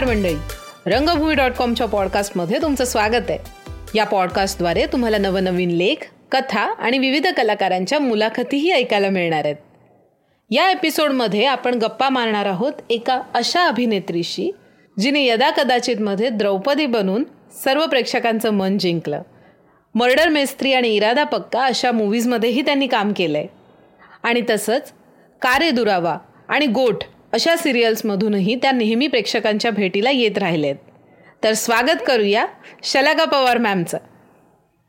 नमस्कार मंडळी. रंगभूमी डॉट कॉमच्या पॉडकास्टमध्ये तुमचं स्वागत आहे. या पॉडकास्टद्वारे तुम्हाला नवनवीन लेख कथा आणि विविध कलाकारांच्या मुलाखतीही ऐकायला मिळणार आहेत. या एपिसोडमध्ये आपण गप्पा मारणार आहोत एका अशा अभिनेत्रीशी जिने यदा कदाचितमध्ये द्रौपदी बनून सर्व प्रेक्षकांचं मन जिंकलं. मर्डर मेस्त्री आणि इरादा पक्का अशा मूवीजमध्येही त्यांनी काम केलं आहे आणि तसंच कारे दुरावा आणि गोठ अशा सिरियल्समधूनही त्या नेहमी प्रेक्षकांच्या भेटीला येत राहिलेत. तर स्वागत करूया Shalaka Pawar मॅमचं.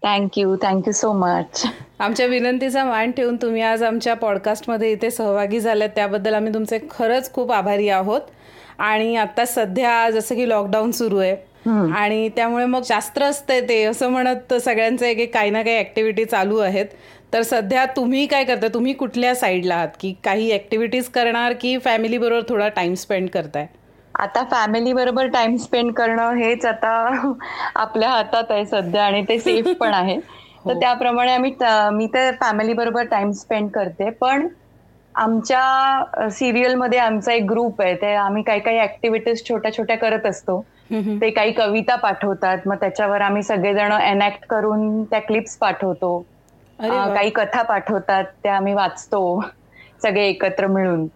Thank you thank you so much आमच्या विनंतीचा मान ठेवून तुम्ही आज आमच्या पॉडकास्टमध्ये इथे सहभागी झाल्यात त्याबद्दल आम्ही तुमचे खरंच खूप आभारी आहोत. आणि आता सध्या जसं की लॉकडाऊन सुरू आहे आणि त्यामुळे मग शास्त्र असतंय ते असं म्हणत सगळ्यांचं एक काही ना काही ऍक्टिव्हिटी चालू आहेत. तर सध्या तुम्ही काय करता? तुम्ही कुठल्या साईडला आहात? की काही ऍक्टिव्हिटीज करणार की फॅमिली बरोबर थोडा टाइम स्पेंड करताय? आता फॅमिली बरोबर टाइम स्पेंड करणं हेच आता आपल्या हातात आहे सध्या आणि ते सेफ पण आहे. तर हो. त्याप्रमाणे आम्ही मी तर फॅमिली बरोबर टाइम स्पेंड करते. पण आमच्या सिरियलमध्ये आमचा एक ग्रुप आहे. ते आम्ही काही काही ऍक्टिव्हिटीज छोट्या छोट्या करत असतो. ते काही कविता पाठवतात. मग त्याच्यावर आम्ही सगळेजण एनॅक्ट करून त्या क्लिप्स पाठवतो. काही कथा पाठवतात त्या आम्ही वाचतो सगळे एकत्र मिळून.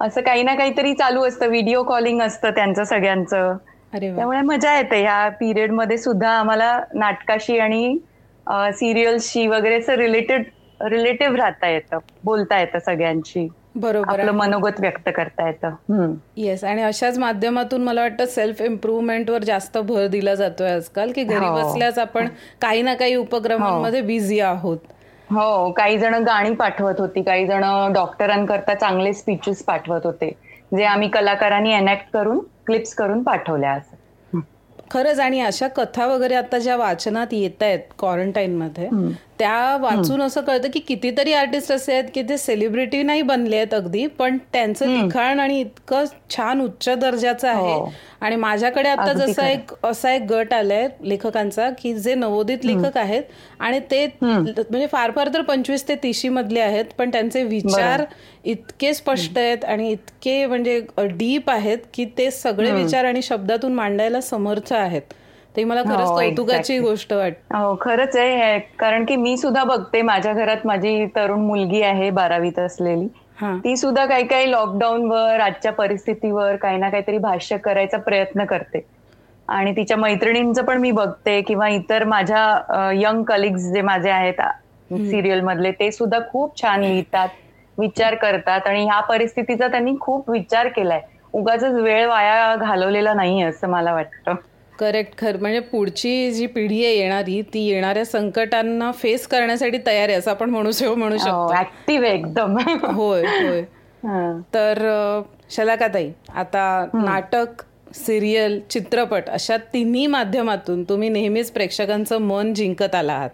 असं काही ना काहीतरी चालू असतं व्हिडिओ कॉलिंग असतं त्यांचं सगळ्यांचं. त्यामुळे मजा येते ह्या पिरियडमध्ये सुद्धा आम्हाला नाटकाशी आणि सिरियल्सशी वगैरे असं रिलेटेड रिलेटिव्ह राहता येतं बोलता येतं सगळ्यांशी. बरोबर आपलं मनोगत व्यक्त करता येतं. येस आणि अशाच माध्यमातून मला वाटतं सेल्फ वर जास्त भर दिला जातोय आजकाल की घरी हो. बसल्याच आपण काही ना काही उपक्रमांमध्ये बिझी हो. आहोत. हो काही जण गाणी पाठवत होती काही जण डॉक्टरांकरता चांगले स्पीचेस पाठवत होते जे आम्ही कलाकारांनी एनॅक्ट करून क्लिप्स करून पाठवल्या असं. खरंच आणि अशा कथा वगैरे आता ज्या वाचनात येत आहेत क्वारंटाईनमध्ये त्या वाचून असं कळतं की कितीतरी आर्टिस्ट असे आहेत की ते सेलिब्रिटी नाही बनले आहेत अगदी पण त्यांचं लिखाण आणि इतकं छान उच्च दर्जाचं आहे. हो. आणि माझ्याकडे आता जसा एक असा एक गट आलाय लेखकांचा की जे नवोदित लेखक आहेत आणि ते म्हणजे फार फार तर पंचवीस ते तिशी मधले आहेत पण त्यांचे विचार इतके स्पष्ट आहेत आणि इतके म्हणजे डीप आहेत की ते सगळे विचार आणि शब्दातून मांडायला समर्थ आहेत. ते मला खरंच हो, कौतुकाची गोष्ट वाटते. हो खरंच आहे. कारण की मी सुद्धा बघते माझ्या घरात माझी तरुण मुलगी आहे बारावीत असलेली. ती सुद्धा काही काही लॉकडाऊनवर आजच्या परिस्थितीवर काही ना काहीतरी भाष्य करायचा प्रयत्न करते. आणि तिच्या मैत्रिणींचं पण मी बघते किंवा इतर माझ्या यंग कलिग्स जे माझे आहेत सिरियल मधले ते सुद्धा खूप छान लिहितात विचार करतात आणि ह्या परिस्थितीचा त्यांनी खूप विचार केलाय. उगाच वेळ वाया घालवलेला नाही असं मला वाटतं. करेक्ट खर. म्हणजे पुढची जी पिढी आहे येणारी ती येणाऱ्या संकटांना फेस करण्यासाठी तयार आहे असं आपण म्हणू म्हणू हो, शकतो. ऍक्टिव्ह एकदम. होय होय. तर शलाकाताई आता नाटक सिरियल चित्रपट अशा तिन्ही माध्यमातून तुम्ही नेहमीच प्रेक्षकांचं मन जिंकत आला आहात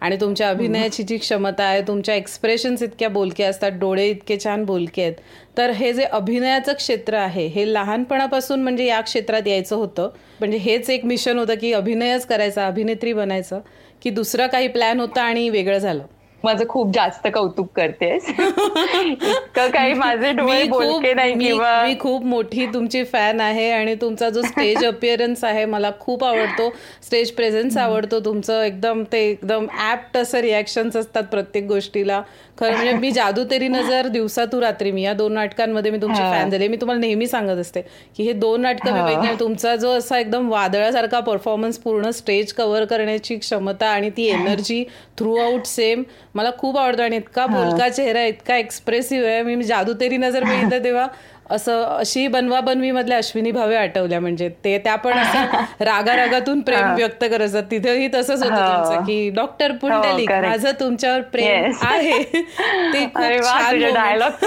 आणि तुमच्या अभिनयाची जी क्षमता आहे तुमच्या एक्सप्रेशन्स इतक्या बोलके असतात डोळे इतके छान बोलके आहेत. तर हे जे अभिनयाचं क्षेत्र आहे हे लहानपणापासून म्हणजे या क्षेत्रात यायचं होतं. म्हणजे हेच एक मिशन होतं की अभिनयच करायचा अभिनेत्री बनायचं की दुसरं काही प्लॅन होता आणि वेगळं झालं. माझं खूप जास्त कौतुक करतेस. इतकं काही माझे डोळे बोलके नाही किंवा मी खूप मोठी तुमची फॅन आहे आणि तुमचा जो स्टेज अपिअरन्स आहे मला खूप आवडतो. स्टेज प्रेझेन्स आवडतो तुमचं. एकदम ते एकदम ऍप्ट असं रिॲक्शन्स असतात प्रत्येक गोष्टीला. खरं म्हणजे मी जादू तेरी नजर दिवसातू रात्री. मी या दोन नाटकांमध्ये मी तुमची फॅन झाले. मी तुम्हाला नेहमी सांगत असते की हे दोन नाटकं मी बघितले तुमचा जो असा एकदम वादळासारखा परफॉर्मन्स पूर्ण स्टेज कव्हर करण्याची क्षमता आणि ती एनर्जी थ्रू आउट सेम मला खूप आवडतं आणि इतका बोलका चेहरा इतका एक्सप्रेसिव्ह आहे. मी जादू तेरी नजर बघितलं तेव्हा. असं अशी बनवा बनवी मधल्या अश्विनी भावे आठवल्या. म्हणजे ते त्या पण असं रागारागातून प्रेम व्यक्त करत तिथेही तसंच होतं हो. तुमचं की डॉक्टर हो, पुंडलिक माझं तुमच्यावर प्रेम आहे. ते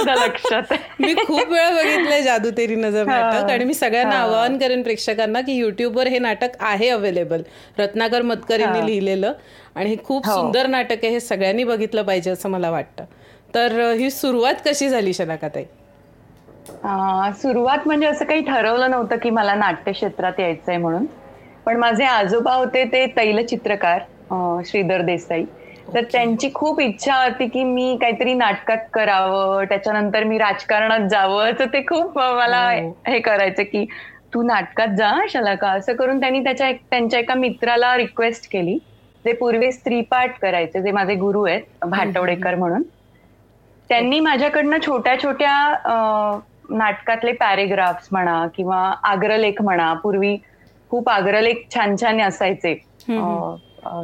लक्षात मी खूप वेळा बघितलंय जादू तेरी नजर नाटक आणि मी सगळ्यांना आवाहन करेन प्रेक्षकांना की युट्यूबवर हे नाटक आहे अवेलेबल रत्नाकर मतकर यांनी लिहिलेलं आणि हे खूप हो. सुंदर नाटक आहे हे सगळ्यांनी बघितलं पाहिजे असं मला वाटतं. तर ही सुरुवात कशी झाली शलाकाताई सुरुवात म्हणजे असं काही ठरवलं नव्हतं की मला नाट्य क्षेत्रात यायचंय म्हणून. पण माझे आजोबा होते ते तैलचित्रकार श्रीधर देसाई. तर त्यांची खूप इच्छा होती की मी काहीतरी नाटकात करावं त्याच्यानंतर मी राजकारणात जावं. तर ते खूप मला हो. हे करायचं की तू नाटकात जा शलाका असं करून त्यांनी त्याच्या त्यांच्या एका मित्राला रिक्वेस्ट केली. जे पूर्वी स्त्रीपाठ करायचे जे माझे गुरु आहेत भाटवडेकर म्हणून. त्यांनी माझ्याकडनं छोट्या छोट्या नाटकातले पॅरेग्राफ्स म्हणा किंवा आग्रलेख म्हणा पूर्वी खूप आग्रलेख छान छान असायचे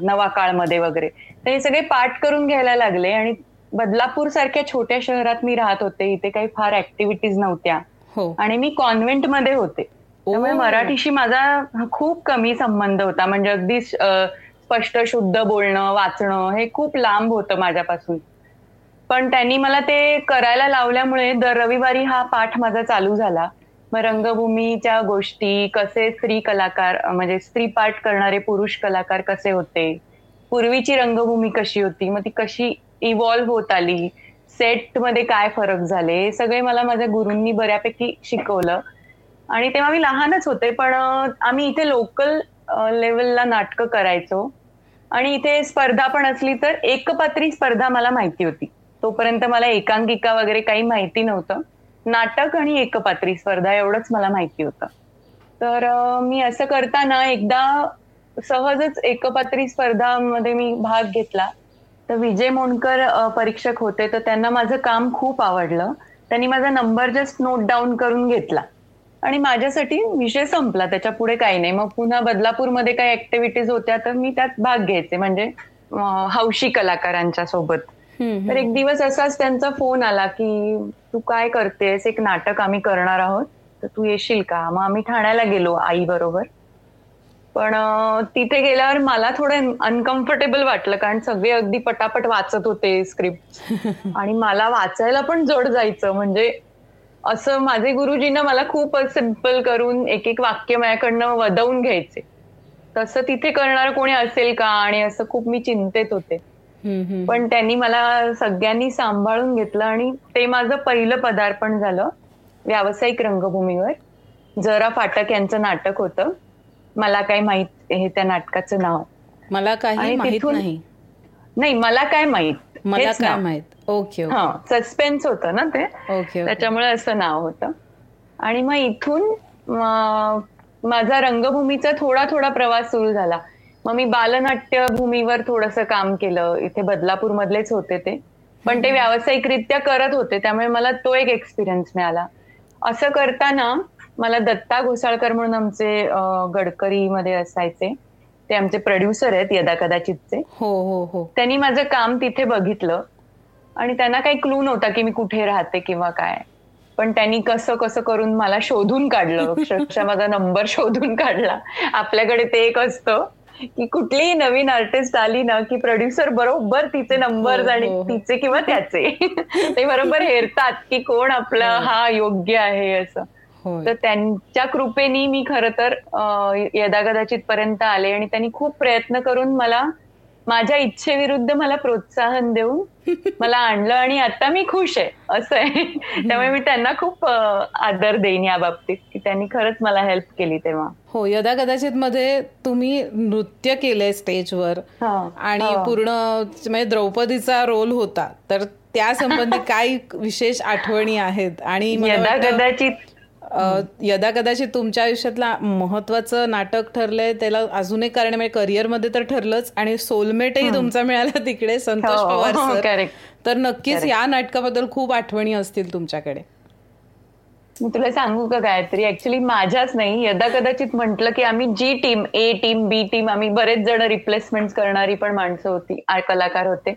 नवा काळमध्ये वगैरे. तर हे सगळे पाठ करून घ्यायला लागले आणि बदलापूर सारख्या छोट्या शहरात मी राहत होते. इथे काही फार ऍक्टिव्हिटीज नव्हत्या. हो. आणि मी कॉन्व्हेंटमध्ये होते. त्यामुळे मराठीशी माझा खूप कमी संबंध होता. म्हणजे अगदी स्पष्ट शुद्ध बोलणं वाचणं हे खूप लांब होतं माझ्यापासून. पण त्यांनी मला ते करायला लावल्यामुळे दर रविवारी हा पाठ माझा चालू झाला. मग रंगभूमीच्या गोष्टी कसे स्त्री कलाकार म्हणजे स्त्री पाठ करणारे पुरुष कलाकार कसे होते पूर्वीची रंगभूमी कशी होती मग ती कशी इव्हॉल्व्ह होत आली सेटमध्ये काय फरक झाले हे सगळे मला माझ्या गुरूंनी बऱ्यापैकी शिकवलं. आणि तेव्हा मी लहानच होते पण आम्ही इथे लोकल लेवलला नाटकं करायचो. आणि इथे स्पर्धा पण असली तर एकपात्री स्पर्धा मला माहिती होती. तोपर्यंत मला एकांकिका वगैरे काही माहिती नव्हतं. नाटक आणि एकपात्री स्पर्धा एवढंच मला माहिती होतं. तर मी असं करताना एकदा सहजच एकपात्री स्पर्धामध्ये मी भाग घेतला. तर विजय मोणकर परीक्षक होते. तर त्यांना माझं काम खूप आवडलं. त्यांनी माझा नंबर जस्ट नोट डाऊन करून घेतला. आणि माझ्यासाठी विषय संपला. त्याच्या पुढे काही नाही. मग पुन्हा बदलापूरमध्ये काही ऍक्टिव्हिटीज होत्या तर मी त्यात भाग घ्यायचे. म्हणजे हौशी कलाकारांच्या सोबत. तर एक दिवस असाच त्यांचा फोन आला की तू काय करतेस? एक नाटक आम्ही करणार आहोत. तर तू येशील का? मग आम्ही ठाण्याला गेलो आई बरोबर. पण तिथे गेल्यावर मला थोडं अनकम्फर्टेबल वाटलं कारण सगळे अगदी पटापट वाचत होते स्क्रिप्ट आणि मला वाचायला पण जड जायचं. म्हणजे असं माझे गुरुजींना मला खूप सिंपल करून एक एक वाक्य माझ्याकडनं वदवून घ्यायचे. तसं तिथे करणार कोणी असेल का? आणि असं खूप मी चिंतेत होते. पण त्यांनी मला सगळ्यांनी सांभाळून घेतलं आणि ते माझं पहिलं पदार्पण झालं व्यावसायिक रंगभूमीवर. जरा फाटक यांचं नाटक होतं. मला काय माहीत हे त्या नाटकाचं नाव. मला काही माहीत नाही. नाही मला काय माहीत? मला काय माहीत? ओके हा सस्पेन्स होतं ना ते? ओके त्याच्यामुळे असं नाव होतं. आणि मग इथून माझा रंगभूमीचा थोडा थोडा प्रवास सुरू झाला. मग मी बालनाट्य भूमीवर थोडस काम केलं. इथे बदलापूर मधलेच होते ते. पण ते व्यावसायिकरित्या करत होते. त्यामुळे मला तो एक एक्सपिरियन्स मिळाला. असं करताना मला दत्ता घोसाळकर म्हणून आमचे गडकरी मध्ये असायचे. ते आमचे प्रोड्युसर आहेत यदा कदाचितचे. हो हो हो. त्यांनी माझं काम तिथे बघितलं. आणि त्यांना काही क्लू नव्हता की मी कुठे राहते किंवा काय. पण त्यांनी कसं कसं करून मला शोधून काढलं. अक्षरशः माझा नंबर शोधून काढला. आपल्याकडे ते एक असतं. की कुठलीही नवीन आर्टिस्ट आली ना की प्रोड्युसर बरोबर तिचे नंबर हो, आणि हो, हो. तिचे किंवा त्याचे. ते बरोबर हेरतात की कोण आपला हा. योग्य आहे असं. तर त्यांच्या कृपेनी मी खर तर यदागदाचित पर्यंत आले आणि त्यांनी खूप प्रयत्न करून मला माझ्या इच्छेविरुद्ध मला प्रोत्साहन देऊन मला आणलं आणि आता मी खुश आहे. असं आहे. त्यामुळे मी त्यांना खूप आदर देईन या बाबतीत की त्यांनी खरंच मला हेल्प केली तेव्हा. हो यदा कदाचित मध्ये तुम्ही नृत्य केलंय स्टेजवर आणि पूर्ण म्हणजे द्रौपदीचा रोल होता तर त्या संबंधी काय विशेष आठवणी आहेत आणि यदा कदाचित यदा कदाचित तुमच्या आयुष्यातला महत्वाचं नाटक ठरलंय त्याला अजून एक कारण म्हणजे करिअरमध्ये तर ठरलंच आणि सोलमेटही तुमचा मिळाला तिकडे संतोष हो, पवार हो, सर. तर नक्कीच या नाटकाबद्दल खूप आठवणी असतील तुमच्याकडे. मी तुला सांगू का गायत्री? ऍक्च्युली माझ्याच नाही. यदा कदाचित म्हटलं की आम्ही जी team A team B team आम्ही बरेच जण रिप्लेसमेंट करणारी पण माणसं होती कलाकार होते.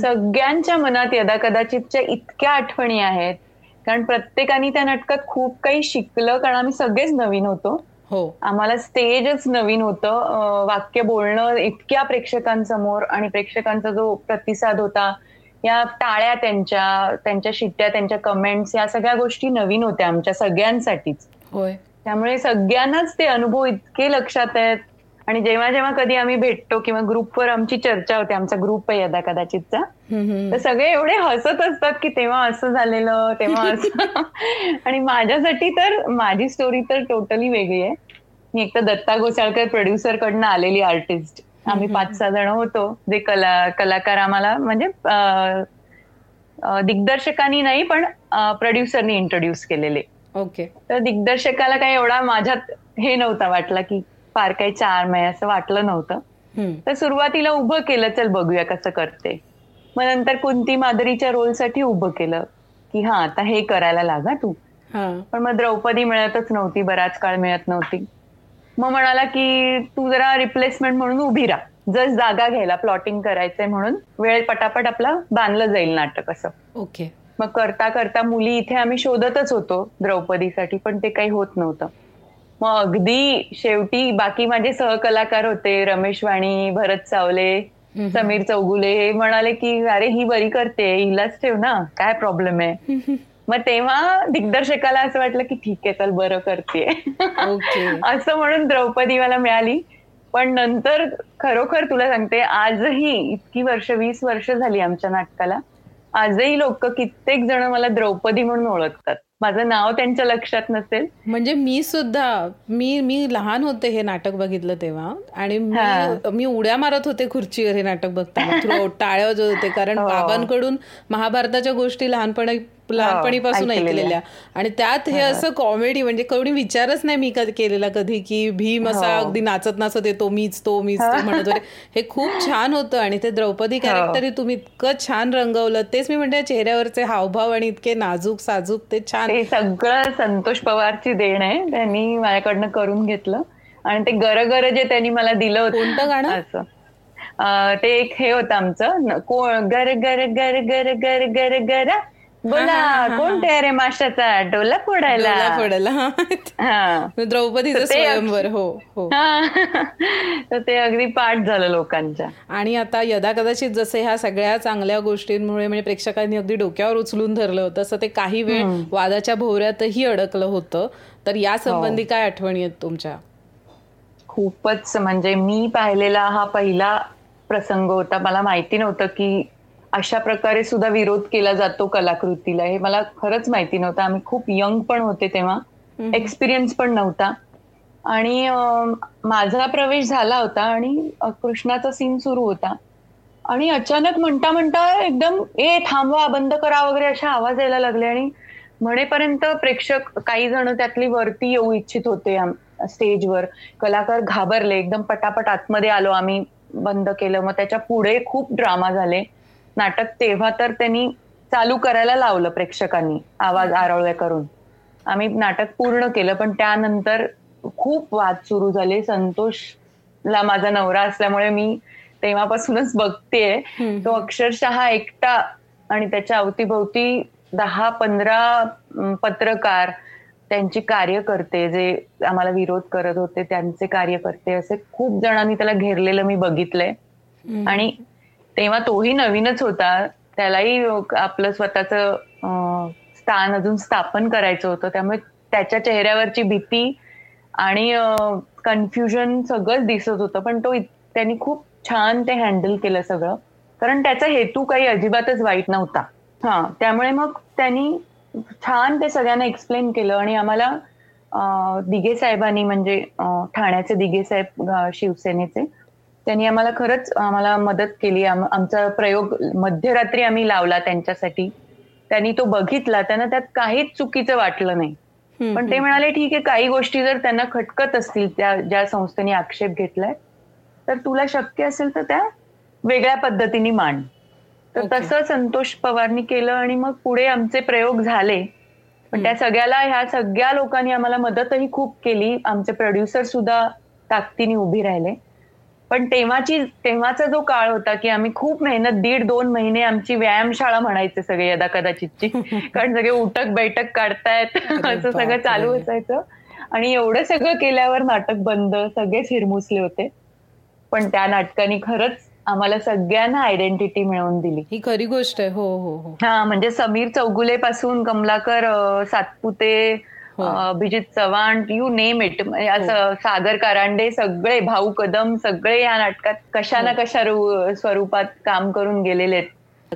सगळ्यांच्या मनात यदा कदाचितच्या इतक्या आठवणी आहेत कारण प्रत्येकाने त्या नाटकात खूप काही शिकलं कारण आम्ही सगळेच नवीन होतो. हो. आम्हाला स्टेजच नवीन होतं. वाक्य बोलणं इतक्या प्रेक्षकांसमोर आणि प्रेक्षकांचा जो प्रतिसाद होता या टाळ्या त्यांच्या त्यांच्या शिट्ट्या त्यांच्या कमेंट्स या सगळ्या गोष्टी नवीन होत्या आमच्या सगळ्यांसाठीच. होय. त्यामुळे सगळ्यांनाच ते अनुभव इतके लक्षात आहेत. आणि जेव्हा जेव्हा कधी आम्ही भेटतो किंवा ग्रुपवर आमची चर्चा होते आमचा ग्रुप आहे यदा कदाचितचा तर सगळे एवढे हसत असतात की तेव्हा असं झालेलं तेव्हा असं. आणि माझ्यासाठी तर माझी स्टोरी तर टोटली वेगळी आहे. मी एक तर दत्ता घोसाळकर प्रोड्युसर कडनं आलेली आर्टिस्ट आम्ही पाच सहा जण होतो. जे कला कलाकार आम्हाला म्हणजे दिग्दर्शकांनी नाही पण प्रोड्युसरनी इंट्रोड्यूस केलेले. ओके. तर दिग्दर्शकाला काही एवढा माझ्यात हे नव्हता वाटला की फार काही चार्म आहे असं वाटलं नव्हतं. तर सुरुवातीला उभं केलं चल बघूया कसं करते. मग नंतर कुंती मादरीच्या रोलसाठी उभं केलं की हा आता हे करायला लागा तू. पण मग द्रौपदी मिळतच नव्हती बराच काळ मिळत नव्हती. मग म्हणाला की तू जरा रिप्लेसमेंट म्हणून उभी राहा. जस जागा घ्यायला प्लॉटिंग करायचंय म्हणून वेळ पटापट आपला बांधलं जाईल नाटक असं. ओके. मग करता करता मुली इथे आम्ही शोधतच होतो द्रौपदीसाठी पण ते काही होत नव्हतं. मग अगदी शेवटी बाकी माझे सहकलाकार होते रमेश वाणी भरत सावले. समीर चौगुले हे म्हणाले की अरे ही बरी करते हिलाच ठेव ना काय प्रॉब्लेम आहे? मग तेव्हा दिग्दर्शकाला असं वाटलं की ठीक आहे चल बरं करते. असं म्हणून द्रौपदी मला मिळाली. पण नंतर खरोखर तुला सांगते आजही इतकी वर्ष वीस वर्ष झाली आमच्या नाटकाला आजही लोक कित्येक जण मला द्रौपदी म्हणून ओळखतात. माझं नाव त्यांच्या लक्षात नसेल म्हणजे मी सुद्धा मी मी लहान होते हे नाटक बघितलं तेव्हा आणि. मी मी उड्या मारत होते खुर्चीवर हे नाटक बघताना टाळ्या वाजवत होते कारण हो. बाबांकडून महाभारताच्या गोष्टी लहानपणी लहानपणीपासून ऐकलेल्या. ऐकलेल्या. आणि त्यात हे असं कॉमेडी म्हणजे कोणी विचारच नाही मी कधी केलेला कधी की भीम असा हो. अगदी नाचत नाचत येतो मीच तो मीच तो म्हणत होते. हे खूप छान होतं आणि ते द्रौपदी हो. कॅरेक्टरही तुम्ही इतकं छान रंगवलं. तेच मी म्हणते चेहऱ्यावरचे हावभाव आणि इतके नाजूक साजूक ते छान. ते सगळं संतोष पवारची देण आहे त्यांनी माझ्याकडनं करून घेतलं. आणि ते गर गर जे त्यांनी मला दिलं होतं. कोणतं गाणं? असं. ते एक हे होतं आमचं. गर गर गर गर गर गर गर बोला कोण रे माशाचा? डोला फोडायला. फोडायला. हा. हा. द्रौपदीचं स्वयंवर हो हो. हा. तर ते अगदी पाठ झालं लोकांच्या. आणि आता यदा कदाचित जसे ह्या सगळ्या चांगल्या गोष्टींमुळे म्हणजे प्रेक्षकांनी अगदी डोक्यावर उचलून धरलं होतं तसं ते काही वेळ वादाच्या भोवऱ्यातही अडकलं होतं. तर या संबंधी काय आठवणी आहेत तुमच्या? खूपच म्हणजे मी पाहिलेला हा पहिला प्रसंग होता. मला माहिती नव्हतं की अशा प्रकारे सुद्धा विरोध केला जातो कलाकृतीला. हे मला खरंच माहिती नव्हतं. आम्ही खूप यंग पण होते तेव्हा. एक्सपिरियन्स पण नव्हता. आणि माझा प्रवेश झाला होता आणि कृष्णाचा सीन सुरू होता. आणि अचानक म्हणता म्हणता एकदम ए थांबवा बंद करा वगैरे अशा आवाज यायला लागले. आणि म्हणेपर्यंत प्रेक्षक काही जण त्यातली वरती येऊ इच्छित होते स्टेजवर. कलाकार घाबरले. एकदम पटापट आतमध्ये आलो आम्ही बंद केलं. मग त्याच्या पुढे खूप ड्रामा झाले. नाटक तेव्हा तर त्यांनी चालू करायला लावलं प्रेक्षकांनी आवाज आरवळ्या करून. आम्ही नाटक पूर्ण केलं पण त्यानंतर खूप वाद सुरू झाले. संतोषला माझा नवरा असल्यामुळे मी तेव्हापासूनच बघतेय. तो अक्षरशः एकटा आणि त्याच्या अवतीभोवती दहा पंधरा पत्रकार त्यांची कार्यकर्ते जे आम्हाला विरोध करत होते त्यांचे कार्यकर्ते असे खूप जणांनी त्याला घेरलेलं मी बघितलंय. आणि तेव्हा तोही नवीनच होता. त्यालाही आपलं स्वतःच स्थान अजून स्थापन करायचं होतं. त्यामुळे त्याच्या चेहऱ्यावरची भीती आणि कन्फ्युजन सगळंच दिसत होतं. पण तो त्यांनी खूप छान ते हँडल केलं सगळं. कारण त्याचा हेतू काही अजिबातच वाईट नव्हता. हा त्यामुळे मग त्यांनी छान ते सगळ्यांना एक्सप्लेन केलं आणि आम्हाला दिगे दिघे साहेबांनी म्हणजे ठाण्याचे दिघे साहेब शिवसेनेचे त्यांनी आम्हाला खरंच आम्हाला मदत केली. आम- आमचा प्रयोग मध्यरात्री आम्ही लावला त्यांच्यासाठी. त्यांनी तो बघितला. त्यांना त्यात काहीच चुकीचं वाटलं नाही. पण ते म्हणाले ठीक आहे काही गोष्टी जर त्यांना खटकत असतील त्या ज्या संस्थेने आक्षेप घेतलाय तर तुला शक्य असेल तर त्या वेगळ्या पद्धतीने मांड. तर Okay. तसं संतोष पवारनी केलं आणि मग पुढे आमचे प्रयोग झाले. पण त्या सगळ्याला ह्या सगळ्या लोकांनी आम्हाला मदतही खूप केली. आमचे प्रोड्युसर सुद्धा ताकदीने उभी राहिले. पण तेव्हाची तेव्हाचा जो काळ होता की आम्ही खूप मेहनत दीड दोन महिने आमची व्यायामशाळा म्हणायचे सगळे यदा कदाचितची कारण सगळे उठक बैठक काढतायत. असं सगळं चालू. असायचं. आणि एवढं सगळं केल्यावर नाटक बंद सगळेच हिरमुसले होते. पण त्या नाटकाने खरंच आम्हाला सगळ्यांना आयडेंटिटी मिळवून दिली. ही खरी गोष्ट आहे. हो हो हो. हा म्हणजे समीर चौगुले पासून Kamlakar Satpute Abhijit Chavan you name it असं सागर कारंडे सगळे भाऊ कदम सगळे या नाटकात कशा ना कशा रू- स्वरूपात काम करून गेलेले आहेत.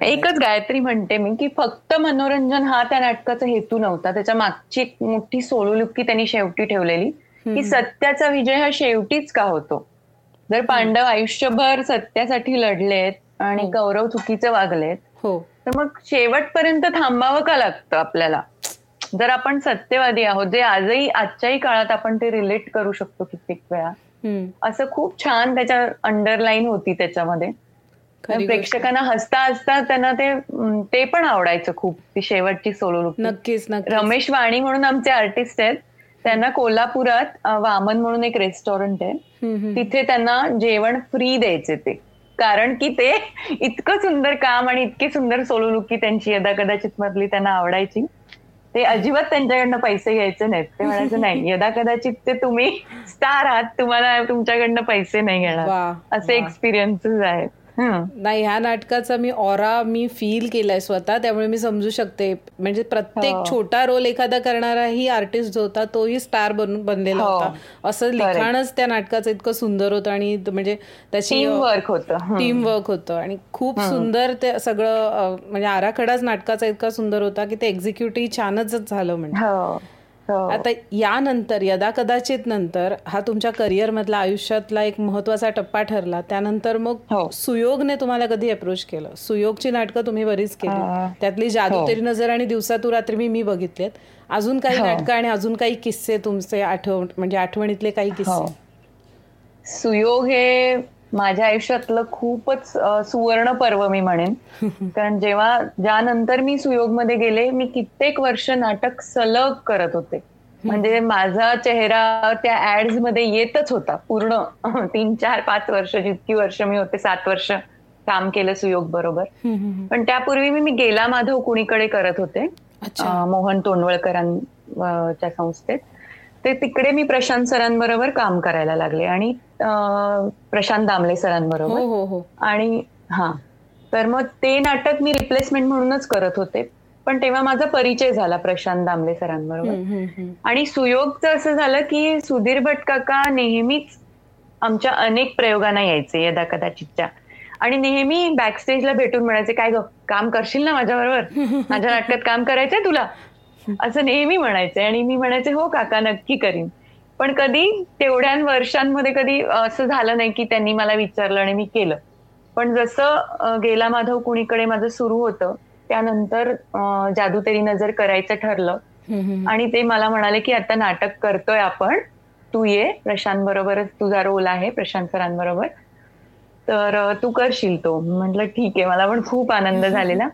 एकच गायत्री म्हणते मी की फक्त मनोरंजन हा त्या नाटकाचा हेतू नव्हता. त्याच्या मागची एक मोठी सोळुलुक्की त्यांनी शेवटी ठेवलेली की सत्याचा विजय हा शेवटीच का होतो? जर पांडव आयुष्यभर सत्यासाठी लढलेत आणि हो. कौरव चुकीचे वागलेत हो. तर मग शेवटपर्यंत थांबावं का लागतं आपल्याला? जर आपण सत्यवादी आहोत जे आजही आजच्याही काळात आपण ते रिलेट करू शकतो कित्येक वेळा. असं खूप छान त्याच्या अंडरलाईन होती त्याच्यामध्ये. प्रेक्षकांना हसता हसता त्यांना ते ते पण आवडायचं खूप. ती शेवटची सोलो लुक नक्कीच रमेश वाणी म्हणून आमचे आर्टिस्ट आहेत. त्यांना कोल्हापुरात वामन म्हणून एक रेस्टॉरंट आहे. तिथे त्यांना जेवण फ्री द्यायचे ते. कारण की ते इतकं सुंदर काम आणि इतकी सुंदर सोलो लुकी त्यांची यदा कदाचित मधली त्यांना आवडायची. ते अजिबात त्यांच्याकडनं पैसे घ्यायचे नाहीत. ते म्हणायचं नाही यदा कदाचित ते तुम्ही स्टार आहात तुम्हाला तुमच्याकडनं पैसे नाही घेणार. असे एक्सपिरियन्सेस आहेत. नाही ह्या नाटकाचा मी ऑरा मी फील केलाय स्वतः त्यामुळे मी समजू शकते म्हणजे प्रत्येक हो. छोटा रोल एखादा करणाराही आर्टिस्ट जो होता तोही स्टार बनून बनलेला हो. होता असं लिखाणच त्या नाटकाचं इतकं सुंदर होतं आणि म्हणजे त्याची टीम वर्क होतं टीम वर्क होतं आणि खूप सुंदर ते सगळं म्हणजे आराखडाच नाटकाचा इतका सुंदर होता की ते एक्झिक्युटिव्ह छानच झालं म्हणजे हो. हो. आता यानंतर यदा कदाचित नंतर हा तुमच्या करिअर मधला आयुष्यातला एक महत्त्वाचा टप्पा ठरला. त्यानंतर मग हो. सुयोगने तुम्हाला कधी अप्रोच केलं? सुयोगची नाटकं तुम्ही बरीच केली. त्यातली जादू हो. तेरी नजर आणि दिवसा तू रात्री मी मी बघितलेत. अजून काही नाटकं आणि अजून काही किस्से तुमचे आठवण म्हणजे आठवणीतले काही किस्से? सुयोग हे माझ्या आयुष्यातलं खूपच सुवर्ण पर्व मी म्हणेन. कारण जेव्हा ज्यानंतर मी सुयोगमध्ये गेले मी कित्येक वर्ष नाटक सलग करत होते. म्हणजे माझा चेहरा त्या ऍड्समध्ये येतच होता. पूर्ण तीन चार पाच वर्ष जितकी वर्ष मी होते सात वर्ष काम केलं सुयोग बरोबर. पण त्यापूर्वी मी गेला माधव कुणीकडे करत होते. मोहन तोंडवळकरांच्या संस्थेत. ते तिकडे मी प्रशांत सरांबरोबर काम करायला लागले आणि प्रशांत दामले सरांबरोबर. हो, हो, हो. आणि हा. तर मग ते नाटक मी रिप्लेसमेंट म्हणूनच करत होते. पण तेव्हा माझा परिचय झाला प्रशांत दामले सरांबरोबर. आणि सुयोगचं असं झालं की सुधीर भटकाका नेहमीच आमच्या अनेक प्रयोगांना यायचे यदा कदाचितच्या. आणि नेहमी बॅकस्टेजला भेटून म्हणायचे काय ग काम करशील ना माझ्याबरोबर? माझ्या नाटकात काम करायचंय तुला. असं नेहमी म्हणायचे आणि मी म्हणायचे हो काका नक्की करीन. पण कधी तेवढ्या वर्षांमध्ये कधी असं झालं नाही की त्यांनी मला विचारलं आणि मी केलं. पण जसं गेला माधव कुणीकडे माझं सुरू होतं त्यानंतर जादू तेरी नजर करायचं ठरलं. आणि ते मला म्हणाले की आता नाटक करतोय आपण. तू ये प्रशांत बरोबरच तुझा रोल आहे प्रशांत सरांबरोबर. तर तू करशील तो. म्हटलं ठीक आहे. मला पण खूप आनंद झालेला.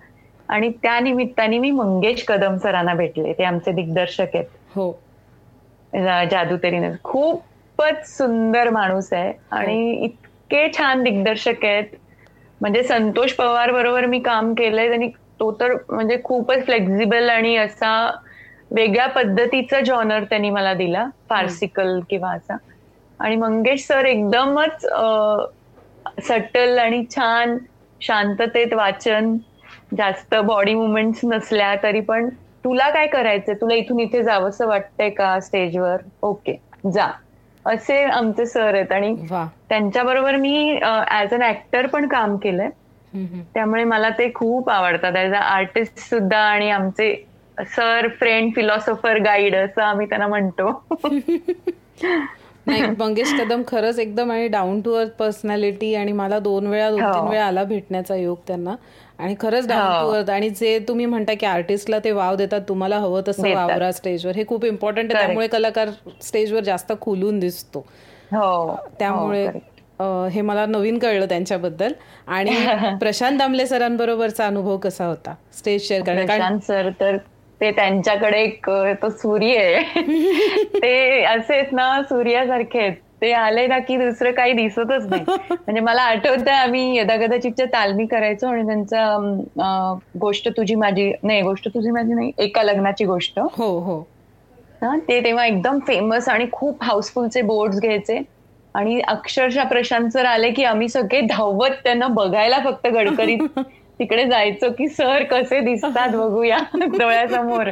आणि त्या निमित्ताने मी मंगेश कदम सरांना भेटले. ते आमचे दिग्दर्शक आहेत. हो. जादू खूपच सुंदर माणूस आहे आणि हो. इतके छान दिग्दर्शक आहेत. म्हणजे संतोष पवार बरोबर मी काम केलंय त्यांनी तो तर म्हणजे खूपच फ्लेक्झिबल आणि असा वेगळ्या पद्धतीचा जॉनर त्यांनी मला दिला. फार्सिकल किंवा असा. आणि मंगेश सर एकदमच सटल आणि छान शांततेत वाचन जास्त बॉडी मुवमेंट नसल्या तरी पण तुला काय करायचंय? तुला इथून इथे जावंसं वाटतंय का स्टेजवर? ओके जा. असे आमचे सर आहेत आणि त्यांच्याबरोबर मी ऍज अन ऍक्टर पण काम केलंय. त्यामुळे मला ते खूप आवडतात. ऍज अ आर्टिस्ट सुद्धा आणि आमचे सर फ्रेंड फिलॉसॉफर गाईड असं आम्ही त्यांना म्हणतो. नाही मंगेश कदम खरंच एकदम आणि डाऊन टू अर्थ पर्सनॅलिटी आणि मला दोन वेळा दोन तीन हो. वेळा आला भेटण्याचा योग त्यांना. आणि खरंच डाऊन अर्थ आणि जे तुम्ही म्हणता की आर्टिस्टला ते वाव देतात तुम्हाला हवं तसं वावरा स्टेजवर हे खूप इम्पॉर्टंट आहे. त्यामुळे कलाकार स्टेजवर जास्त खुलून दिसतो. हो. त्यामुळे हो, हे मला नवीन कळलं त्यांच्याबद्दल. आणि प्रशांत दामले सरांबरोबरचा अनुभव कसा होता? स्टेज शेअर करण्याचा सर तर ते त्यांच्याकडे एक तो सूर्य आहे. ते असेच ना सूर्यासारखे आहेत. ते आले ना की दुसरं काही दिसतच नाही. म्हणजे मला आठवतं आम्ही यदा कदाचितच्या तालमी करायचो आणि त्यांचा गोष्ट तुझी माझी नाही गोष्ट तुझी माझी नाही एका लग्नाची गोष्ट. हो हो. ते तेव्हा एकदम फेमस आणि खूप हाऊसफुलचे बोर्ड घ्यायचे. आणि अक्षरशः प्रशांत सर आले की आम्ही सगळे धावत त्यांना बघायला फक्त गडकरी तिकडे जायचो की सर कसे दिसतात बघूया डोळ्यासमोर.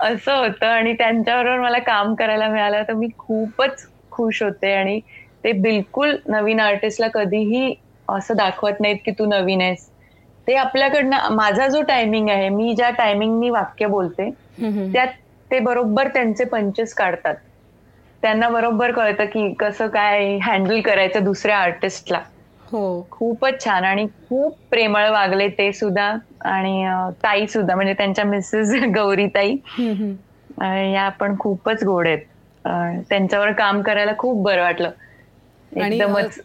असं होतं आणि त्यांच्याबरोबर मला काम करायला मिळालं. तर मी खूपच खुश होते आणि ते बिलकुल नवीन आर्टिस्टला कधीही असं दाखवत नाहीत की तू नवीन आहेस. ते आपल्याकडनं माझा जो टायमिंग आहे मी ज्या टायमिंगनी वाक्य बोलते त्यात ते बरोबर त्यांचे पंचेस काढतात. त्यांना बरोबर कळतं की कसं काय हँडल करायचं दुसऱ्या आर्टिस्टला हो. खूपच छान आणि खूप प्रेमळ वागले ते सुद्धा आणि ताई सुद्धा म्हणजे त्यांच्या मिसेस गौरी ताई या पण खूपच गोड आहेत. त्यांच्यावर काम करायला खूप बरं वाटलं. आणि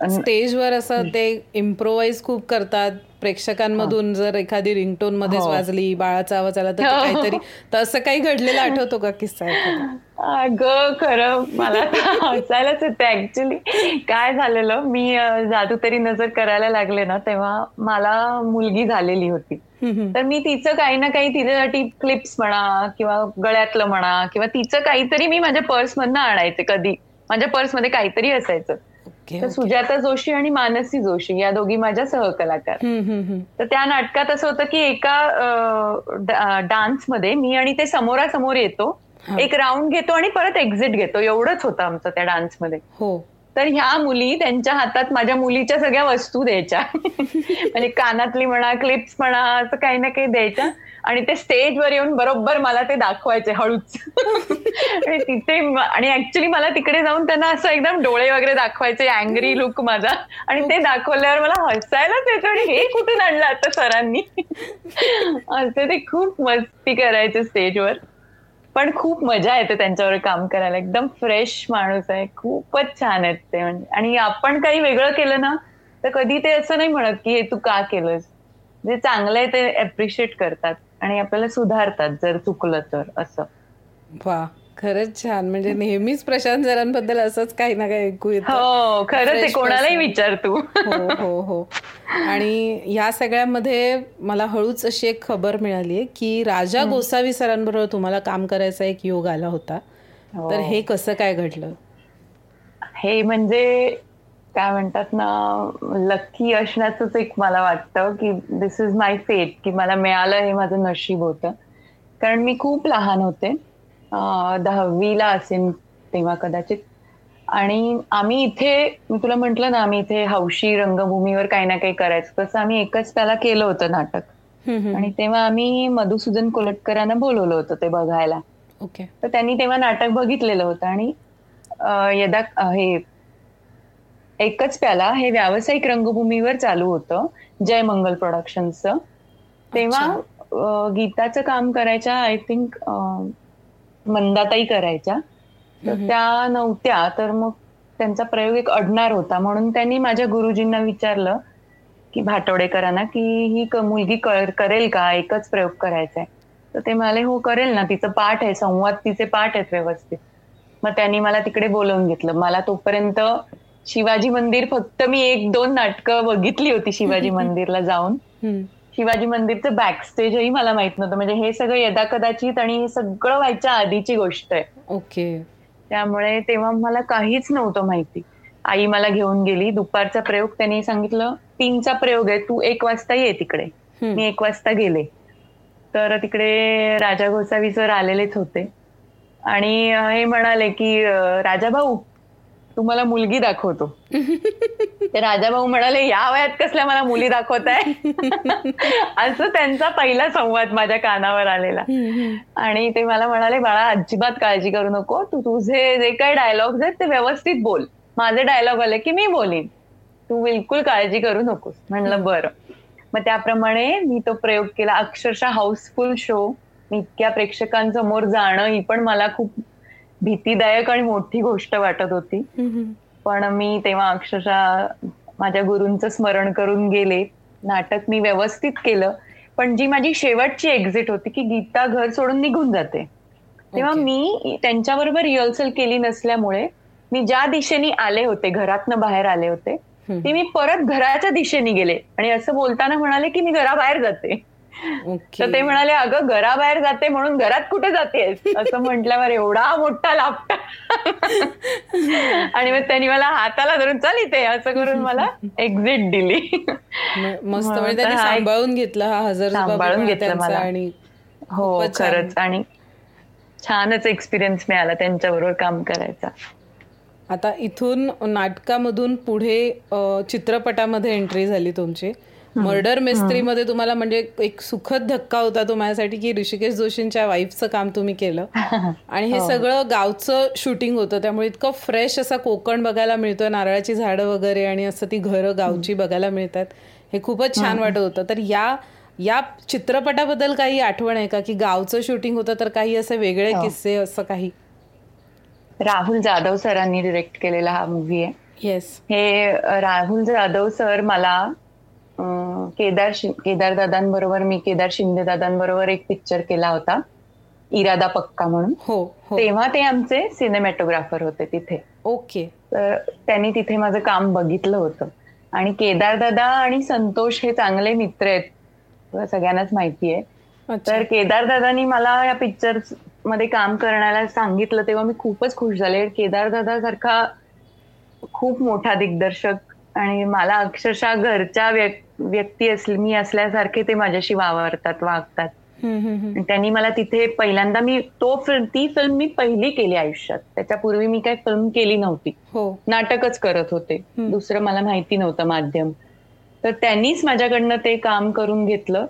स्टेजवर असं ते इम्प्रोवाइज खूप करतात. प्रेक्षकांमधून जर एखादी रिंगटोन मध्येच हो. वाजली बाळाचा आवाज आला तर हो. काहीतरी तर असं काही घडलेलं आठवतो का किस्सा ग खरं मला हसायलाच येते ऍक्च्युली काय झालेलं मी जादू तरी नजर करायला लागले ना तेव्हा मला मुलगी झालेली होती. तर मी तिचं काही ना काही तिच्यासाठी क्लिप्स म्हणा किंवा गळ्यातलं म्हणा किंवा तिचं काहीतरी मी माझ्या पर्स मधनं आणायचे कधी. माझ्या पर्समध्ये काहीतरी असायचं. तर सुजाता जोशी आणि मानसी जोशी या दोघी माझ्या सहकलाकार. तर त्या नाटकात असं होतं की एका डान्समध्ये मी आणि ते समोरासमोर येतो. एक राऊंड घेतो आणि परत एक्झिट घेतो. एवढंच होतं आमचं त्या डान्समध्ये. हो. तर ह्या मुली त्यांच्या हातात माझ्या मुलीच्या सगळ्या वस्तू द्यायच्या. म्हणजे कानातली म्हणा क्लिप्स म्हणा असं काही ना काही द्यायच्या. आणि ते स्टेजवर येऊन बरोबर मला ते दाखवायचे हळूच. आणि तिथे आणि ऍक्च्युली मला तिकडे जाऊन त्यांना असं एकदम डोळे वगैरे दाखवायचे अँग्री लुक माझा. आणि ते दाखवल्यावर मला हसायलाच येतं आणि हे कुठून आणलं आता सरांनी? असं ते खूप मस्ती करायचे स्टेजवर. पण खूप मजा येते त्यांच्यावर काम करायला. एकदम फ्रेश माणूस आहे. खूपच छान आहेत ते म्हणजे. आणि आपण काही वेगळं केलं ना तर कधी ते असं नाही म्हणत की हे तू का केलंस? जे चांगलं आहे ते अप्रिशिएट करतात आणि आपल्याला सुधारतात जर चुकलं तर असं. वा. खरंच छान. म्हणजे नेहमीच प्रशांत जरांबद्दल असंच काही ना काही ऐकू येत. हो खरंच कोणालाही विचार तू. हो हो हो. आणि या सगळ्यामध्ये मला हळूच अशी एक खबर मिळाली की राजा गोसावी सरांबरोबर तुम्हाला काम करायचा एक योग आला होता. हो. तर हे कसं काय घडलं? हे म्हणजे काय म्हणतात ना लक्की असण्याच एक मला वाटतं की दिस इज माय फेट की मला मिळालं हे माझं नशीब होतं. कारण मी खूप लहान होते. दहावीला असेल तेव्हा कदाचित. आणि आम्ही इथे मी तुला म्हंटल ना आम्ही इथे हौशी रंगभूमीवर काही ना काही करायचं. तसं आम्ही एकच त्याला केलं होतं नाटक. आणि तेव्हा आम्ही मधुसूदन कोलटकरांना बोलवलं होतं ते बघायला. ओके. तर त्यांनी तेव्हा नाटक बघितलेलं होतं आणि यदा हे एकच प्याला हे व्यावसायिक रंगभूमीवर चालू होतं जय मंगल प्रोडक्शनचं तेव्हा गीताचं काम करायच्या आय थिंक मंदाताई करायच्या. तर त्या नव्हत्या तर मग त्यांचा प्रयोग एक अडणार होता. म्हणून त्यांनी माझ्या गुरुजींना विचारलं की भाटवडेकरांना की ही मुलगी करेल का? एकच प्रयोग करायचा आहे तर ते म्हणाले हो करेल ना. तिचं पाठ आहे संवाद तिचे पाठ आहेत व्यवस्थित. मग त्यांनी मला तिकडे बोलवून घेतलं. मला तोपर्यंत शिवाजी मंदिर फक्त मी एक दोन नाटकं बघितली होती शिवाजी मंदिरला जाऊन. शिवाजी मंदिरचं बॅक स्टेजही मला माहीत नव्हतं. म्हणजे हे सगळं यदा कदाचित आणि हे सगळं व्हायच्या आधीची गोष्ट आहे. ओके. त्यामुळे तेव्हा मला काहीच नव्हतं माहिती. आई मला घेऊन गेली. दुपारचा प्रयोग त्यांनी सांगितलं तीनचा प्रयोग आहे. तू एक वाजता ये तिकडे. मी एक वाजता गेले. तर तिकडे राजा गोसावी सर आलेलेच होते. आणि हे म्हणाले की राजा भाऊ तुम्हाला मुलगी दाखवतो. ते राजाभाऊ म्हणाले या वयात कसल्या मला मुली दाखवत आहे असं त्यांचा पहिला संवाद माझ्या कानावर आलेला. आणि ते मला म्हणाले बाळा अजिबात काळजी करू नको. तू तुझे जे काही डायलॉग आहेत ते व्यवस्थित बोल. माझे डायलॉग आले की मी बोलीन. तू बिलकुल काळजी करू नकोस. म्हणलं बरं. मग त्याप्रमाणे मी तो प्रयोग केला. अक्षरशः हाऊसफुल शो. इतक्या प्रेक्षकांसमोर जाणं ही पण मला खूप भीतीदायक आणि मोठी गोष्ट वाटत होती. पण मी तेव्हा अक्षरशः माझ्या गुरूंचं स्मरण करून गेले. नाटक मी व्यवस्थित केलं. पण जी माझी शेवटची एक्झिट होती की गीता घर सोडून निघून जाते. तेव्हा मी त्यांच्याबरोबर रिहर्सल केली नसल्यामुळे मी ज्या दिशेने आले होते घरातनं बाहेर आले होते ते मी परत घराच्या दिशेने गेले. आणि असं बोलताना म्हणाले की मी घराबाहेर जाते. तर ते म्हणाले अगं घराबाहेर जाते म्हणून घरात कुठे जाते असं म्हटल्यावर एवढा मोठा लाभ आणि मग त्यांनी मला हाताला धरून चल इथे असं करून मला एक्झिट दिली. मस्त. म्हणजे सांभाळून घेतलं हा हजार सांभाळून घेतलं मला. आणि हो खरंच. आणि छानच एक्सपिरियन्स मिळाला त्यांच्याबरोबर काम करायचा. आता इथून नाटकामधून पुढे चित्रपटामध्ये एंट्री झाली तुमची. मर्डर मिस्त्रीमध्ये तुम्हाला म्हणजे एक सुखद धक्का होता तो माझ्यासाठी की ऋषिकेश जोशींच्या वाईफचं काम तुम्ही केलं. आणि हे हो. सगळं गावचं शूटिंग होतं. त्यामुळे इतकं फ्रेश असा कोकण बघायला मिळतोय. नारळाची झाडं वगैरे आणि असं ती घरं गावची बघायला मिळतात. हे खूपच छान वाटत होतं. तर या या चित्रपटाबद्दल काही आठवण आहे का? की गावचं शूटिंग होतं तर काही असे वेगळे हो. किस्से असं काही? राहुल जाधव सरांनी डिरेक्ट केलेला हा मूवी आहे. येस हे राहुल जाधव सर मला केदार केदार दादांबरोबर मी केदार शिंदे दादांबरोबर एक पिक्चर केला होता. इरादा पक्का म्हणून. हो हो. तेव्हा ते आमचे सिनेमॅटोग्राफर होते तिथे. ओके. तर त्यांनी तिथे माझं काम बघितलं होतं. आणि केदार दादा आणि संतोष हे चांगले मित्र आहेत. सगळ्यांनाच माहिती आहे. अच्छा. तर केदार दादानी मला या पिक्चरमध्ये काम करण्याला सांगितलं तेव्हा मी खूपच खुश झाले. केदार दादा सारखा खूप मोठा दिग्दर्शक आणि मला अक्षरशः घरच्या व्यक- व्यक्ती असली मी असल्यासारखे ते माझ्याशी वावरतात वागतात. त्यांनी मला तिथे पहिल्यांदा मी तो फिल्म ती फिल्म मी पहिली केली आयुष्यात. त्याच्यापूर्वी मी काही फिल्म केली नव्हती. हो. नाटकच करत होते. दुसरं मला माहिती नव्हतं माध्यम. तर त्यांनीच माझ्याकडनं ते काम करून घेतलं.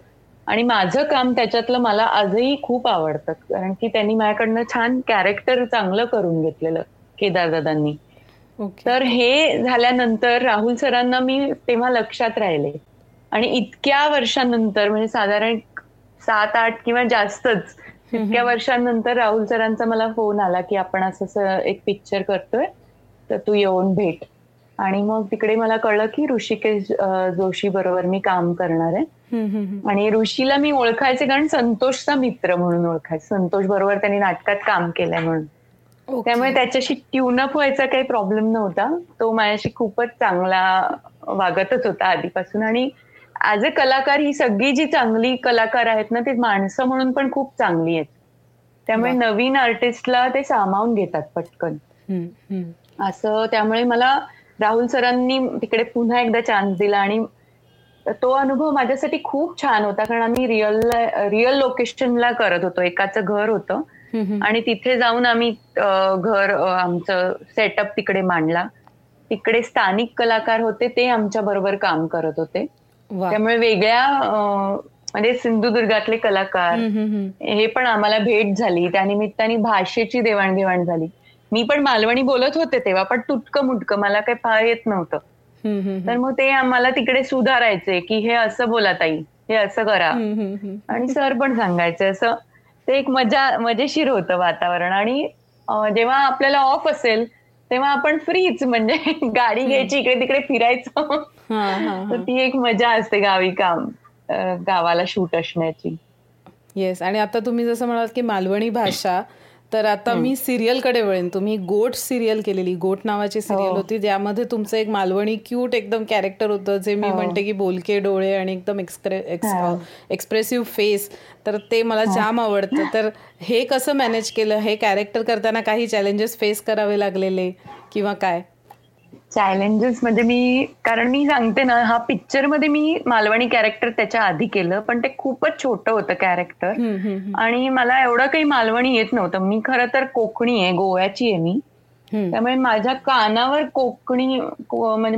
आणि माझं काम त्याच्यातलं मला आजही खूप आवडतं. कारण की त्यांनी माझ्याकडनं छान कॅरेक्टर चांगलं करून घेतलेलं केदारदादांनी तर हे झाल्यानंतर राहुल सरांना मी तेव्हा लक्षात राहिले. आणि इतक्या वर्षांनंतर म्हणजे साधारण सात आठ किंवा जास्तच इतक्या वर्षांनंतर राहुल सरांचा मला फोन आला की आपण असं असं एक पिक्चर करतोय तर तू येऊन भेट. आणि मग तिकडे मला कळलं की ऋषिकेश जोशी बरोबर मी काम करणार आहे. आणि ऋषीला मी ओळखायचे कारण संतोषचा मित्र म्हणून ओळखायचे. संतोष बरोबर त्यांनी नाटकात काम केलंय म्हणून. ओके. त्यामुळे त्याच्याशी ट्यूनअप व्हायचा काही प्रॉब्लेम नव्हता. तो माझ्याशी खूपच चांगला वागतच होता आधीपासून. आणि ऍज अ कलाकार ही सगळी जी चांगली कलाकार आहेत ना ती माणसं म्हणून पण खूप चांगली आहेत. त्यामुळे नवीन आर्टिस्टला ते सामावून घेतात पटकन. असं त्यामुळे मला राहुल सरांनी तिकडे पुन्हा एकदा चान्स दिला आणि तो अनुभव माझ्यासाठी खूप छान होता कारण आम्ही रिअल रिअल लोकेशनला करत होतो एकाचं घर होतं. आणि तिथे जाऊन आम्ही घर आमचं सेटअप तिकडे मांडला. तिकडे स्थानिक कलाकार होते ते आमच्या बरोबर काम करत होते. त्यामुळे वेगळ्या म्हणजे सिंधुदुर्गातले कलाकार. हे पण आम्हाला भेट झाली. त्या निमित्ताने भाषेची देवाणघेवाण झाली. मी पण मालवणी बोलत होते तेव्हा पण तुटकं मुटकं मला काही फार येत नव्हतं. तर मग ते आम्हाला तिकडे सुधारायचे की हे असं बोला ताई हे असं करा. आणि सर पण सांगायचे असं. ते एक मजा मजेशीर होतं वातावरण. आणि जेव्हा आपल्याला ऑफ असेल तेव्हा आपण फ्रीच म्हणजे गाडी घ्यायची इकडे तिकडे फिरायचं. तर हा. ती एक मजा असते गावी काम गावाला शूट असण्याची येस आणि आता तुम्ही जसं म्हणालात की मालवणी भाषा तर आता मी सिरियलकडे वळेन तुम्ही गोट सिरियल केलेली गोट नावाची सिरियल हो. होती ज्यामध्ये तुमचं एक मालवणी क्यूट एकदम कॅरेक्टर होतं जे मी हो. म्हणते की बोलके डोळे आणि एकदम एक्सप्रे हा. एक्सप्रेसिव्ह फेस तर ते मला जाम आवडतं तर हे कसं मॅनेज केलं हे कॅरेक्टर करताना काही चॅलेंजेस फेस करावे लागलेले किंवा काय चॅलेंजेस म्हणजे मी कारण मी सांगते ना हा पिक्चरमध्ये मी मालवणी कॅरेक्टर त्याच्या आधी केलं पण ते खूपच छोटं होतं कॅरेक्टर. आणि मला एवढं काही मालवणी येत नव्हतं मी खरं तर कोकणी आहे गोव्याची आहे मी. त्यामुळे माझ्या कानावर कोकणी म्हणजे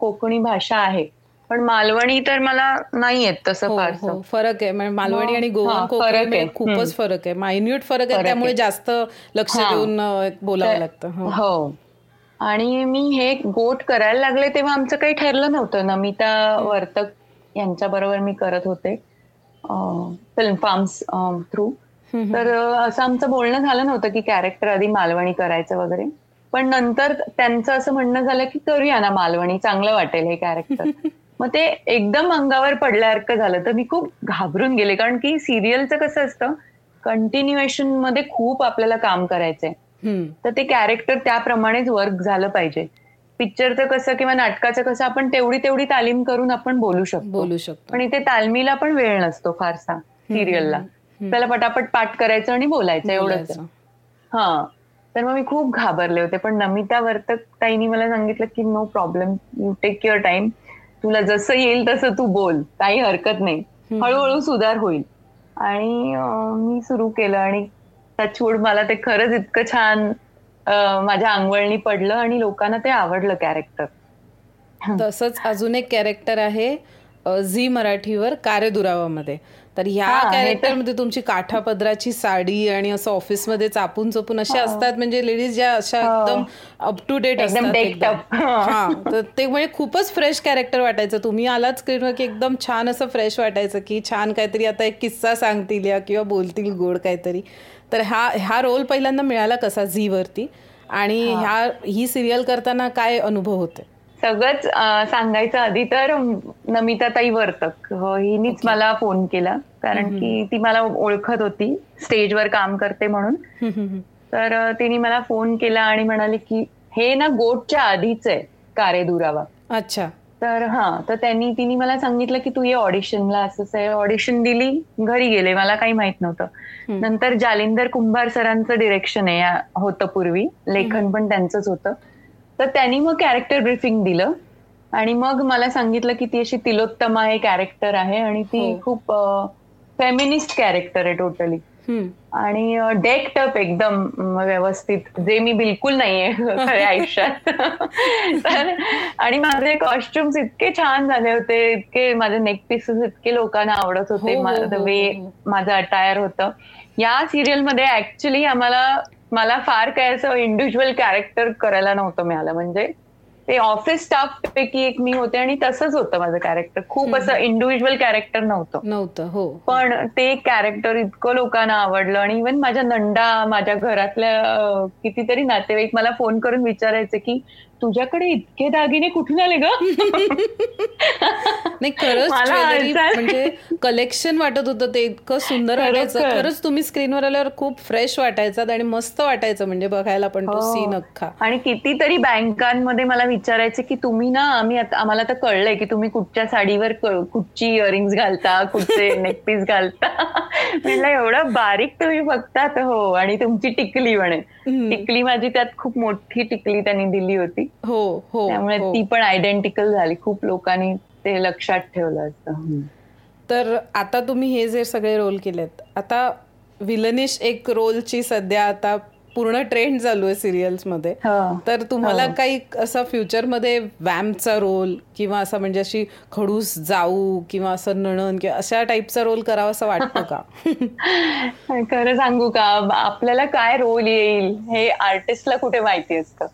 कोकणी भाषा आहे पण मालवणी तर मला नाही येत तसं हो फारसं हो फरक आहे म्हणजे मालवणी हो, आणि हा, कोकणी फरकमध्ये आहे. खूपच. फरक आहे मायन्यूट फरक आहे त्यामुळे. जास्त लक्ष हा. देऊन बोलावं लागतं हो. आणि मी हे गोट करायला लागले तेव्हा आमचं काही ठरलं नव्हतं. नमिता वर्तक यांच्या बरोबर मी करत होते फिल्म फार्म्स थ्रू तर असं आमचं बोलणं झालं नव्हतं की कॅरेक्टर आधी मालवणी करायचं वगैरे. पण नंतर त्यांचं असं म्हणणं झालं की करूया ना मालवणी चांगलं वाटेल हे कॅरेक्टर मग ते एकदम अंगावर पडल्यासारखं झालं. तर मी खूप घाबरून गेले. कारण की सिरियलचं कसं असतं कंटिन्युएशनमध्ये खूप आपल्याला काम करायचंय. तर ते कॅरेक्टर त्याप्रमाणेच वर्क झालं पाहिजे. पिक्चरचं कसं किंवा नाटकाचं कसं आपण तेवढी तेवढी तालीम करून आपण बोलू शकतो. बोलू शकतो. पण इथे तालमीला पण वेळ नसतो फारसा सिरियलला त्याला पटापट पाठ करायचं आणि बोलायचं एवढंच. हा. तर मग मी खूप घाबरले होते. पण नमिता वर्तक ताईनी मला सांगितलं की no problem you take your time तुला जसं येईल तसं तू बोल. काही हरकत नाही. हळूहळू सुधार होईल. आणि मी सुरू केलं आणि टचवूड मला ते खरंच इतकं छान माझ्या अंगवळणी पडलं आणि लोकांना ते आवडलं कॅरेक्टर तसंच अजून एक कॅरेक्टर आहे झी मराठीवर कार्यदुरावामध्ये. तर ह्या कॅरेक्टरमध्ये तुमची काठा पदराची साडी आणि असं ऑफिसमध्ये चापून चपून अशा असतात म्हणजे लेडीज ज्या अशा एकदम अप टू डेट असतात हा. तर ते म्हणजे खूपच फ्रेश कॅरेक्टर वाटायचं. तुम्ही आलाच स्क्रीनवर की एकदम छान असं फ्रेश वाटायचं की छान काहीतरी आता एक किस्सा सांगतील या किंवा बोलतील गोड काहीतरी. तर हा हा रोल पहिल्यांदा मिळाला कसा झीवरती आणि ह्या ही सिरियल करताना काय अनुभव होते? सगळंच सांगायचं आधी तर नमिताताई वर्तक. हो, हिनीच मला फोन केला. कारण की ती मला ओळखत होती. स्टेजवर काम करते म्हणून. तर तिने मला फोन केला आणि म्हणाले की हे ना गोटच्या आधीच आहे कारे दुरावा अच्छा. तर हा तर त्यांनी तिने मला सांगितलं की तू ये ऑडिशनला. असंच आहे ऑडिशन दिली घरी गेले. मला काही माहीत नव्हतं. नंतर जालिंदर कुंभार सरांचं डिरेक्शन आहे होतं पूर्वी. लेखन पण त्यांचंच होतं. तर त्यांनी मग कॅरेक्टर ब्रिफिंग दिलं. आणि मग मला सांगितलं की ती अशी तिलोत्तमा हे कॅरेक्टर आहे. आणि ती हो. खूप फेमिनिस्ट कॅरेक्टर आहे टोटली आणि डेकटप एकदम व्यवस्थित. जे मी बिलकुल नाहीये खऱ्या आयुष्यात. तर आणि माझे कॉस्ट्युम्स इतके छान झाले होते. इतके माझे नेक पीसेस इतके लोकांना आवडत होते. वे हो, हो, माझं अटायर होतं. या सिरियलमध्ये ऍक्च्युली आम्हाला मला फार काय असं इंडिव्हिज्युअल कॅरेक्टर करायला नव्हतं मिळालं. म्हणजे ते ऑफिस स्टाफ पैकी एक मी होते आणि तसंच होतं माझं कॅरेक्टर खूप असं इंडिव्हिज्युअल कॅरेक्टर नव्हतं. नव्हतं हो. पण ते कॅरेक्टर इतकं लोकांना आवडलं आणि इव्हन माझ्या नंडा माझ्या घरातल्या कितीतरी नातेवाईक मला फोन करून विचारायचे की तुझ्याकडे इतके दागिने कुठून आले ग? नाही खरंच म्हणजे कलेक्शन वाटत होतं ते इतकं सुंदर वाटायचं. खरंच. तुम्ही स्क्रीनवर आल्यावर खूप फ्रेश वाटायचं आणि मस्त वाटायचं म्हणजे बघायला पण तो सीन हो. अख्खा. आणि कितीतरी बँकांमध्ये मला विचारायचे की तुम्ही ना आम्ही आम्हाला तर कळलंय की तुम्ही कुठच्या साडीवर कुठची इयरिंग्स घालता कुठचे नेकपीस घालता. म्हणलं एवढं बारीक तुम्ही बघतात हो. आणि तुमची टिकली म्हणे टिकली माझी त्यात खूप मोठी टिकली त्यांनी दिली होती. हो हो त्यामुळे हो. ती पण आयडेंटिकल झाली. खूप लोकांनी ते लक्षात ठेवलं असतं. तर आता तुम्ही हे जे सगळे रोल केलेत आता विलनिश एक रोलची सध्या आता पूर्ण ट्रेंड चालू आहे सिरियल्समध्ये हो. तर तुम्हाला. काही असं फ्युचरमध्ये वॅम्पचा रोल किंवा असं म्हणजे अशी खडूस जाऊ किंवा असं नणन किंवा अशा टाईपचा रोल करावा असं वाटतं का? खरं सांगू का? आपल्याला काय रोल येईल हे आर्टिस्टला कुठे माहिती असतं.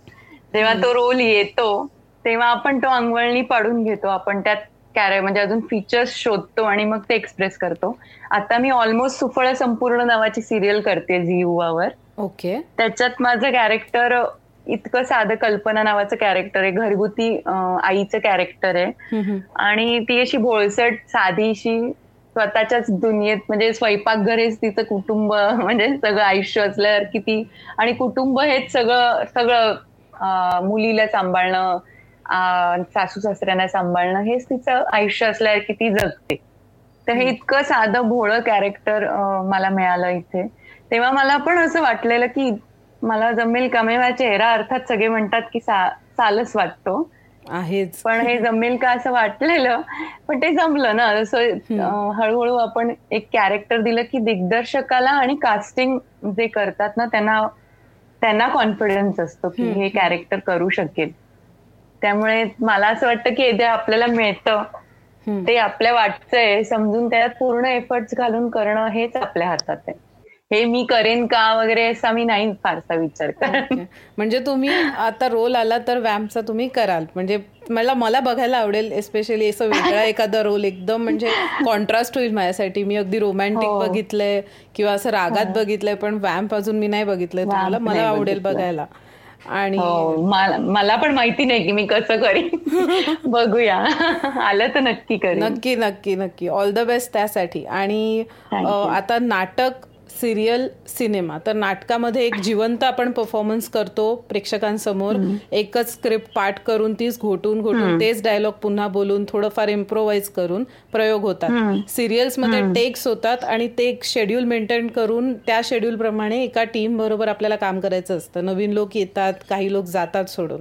जेव्हा तो रोल येतो तेव्हा आपण तो अंगवळणी पाडून घेतो. आपण त्यात कॅरे म्हणजे अजून फीचर्स शोधतो आणि मग ते एक्सप्रेस करतो. आता मी ऑलमोस्ट सुफळ संपूर्ण नावाची सिरियल करते झी युवावर. ओके. त्याच्यात माझं कॅरेक्टर इतकं साधं कल्पना नावाचं कॅरेक्टर आहे. घरगुती आईचं कॅरेक्टर आहे. आणि ती अशी भोळसट साधीशी स्वतःच्याच दुनियेत म्हणजे स्वयंपाकघरेच तिचं कुटुंब म्हणजे सगळं आयुष्य असल्यावर किती आणि कुटुंब हेच सगळं सगळं मुलीला सांभाळणं सासू सासऱ्यांना सांभाळणं हेच तिचं आयुष्य असल्यावर की ती जगते. तर हे इतकं साधं भोळं कॅरेक्टर मला मिळालं इथे. तेव्हा मला पण असं वाटलेलं की मला जमेल का? म्हणजे चेहरा अर्थात सगळे म्हणतात की सालच वाटतो. आहेच. पण हे जमेल का असं वाटलेलं? पण ते जमलं ना. जसं हळूहळू आपण एक कॅरेक्टर दिलं की दिग्दर्शकाला आणि कास्टिंग जे करतात ना त्यांना त्यांना कॉन्फिडन्स असतो की हे कॅरेक्टर करू शकेल. त्यामुळे मला असं वाटतं की जे आपल्याला मिळतं ते आपल्या वाटचंय समजून त्यात पूर्ण एफर्ट्स घालून करणं हेच आपल्या हातात आहे. हे मी करेन का वगैरे असा मी नाही फारसा विचार कर म्हणजे तुम्ही आता रोल आला तर वॅम्पचा तुम्ही कराल. म्हणजे मला मला बघायला आवडेल एस्पेशली असं वेगळा एखादा रोल एकदम म्हणजे कॉन्ट्रास्ट होईल माझ्यासाठी. मी अगदी रोमॅन्टिक हो. बघितलंय किंवा असं रागात हो. बघितलंय पण वॅम्प अजून मी नाही बघितलंय. तुम्हाला मला आवडेल बघायला. आणि हो, मला पण माहिती नाही की मी कसं करीन. बघूया. आलं तर नक्की करेन. नक्की नक्की नक्की. ऑल द बेस्ट त्यासाठी. आणि आता नाटक सिरियल सिनेमा. तर नाटकामध्ये एक जिवंत आपण परफॉर्मन्स करतो प्रेक्षकांसमोर. एकच स्क्रिप्ट पाठ करून तीच घोटून घोटून तेच डायलॉग पुन्हा बोलून थोडंफार इम्प्रोवाइज करून प्रयोग होतात. सिरियल्समध्ये टेक्स होतात आणि ते एक शेड्यूल मेंटेन करून त्या शेड्यूल प्रमाणे एका टीम बरोबर आपल्याला काम करायचं असतं. नवीन लोक येतात काही लोक जातात सोडून.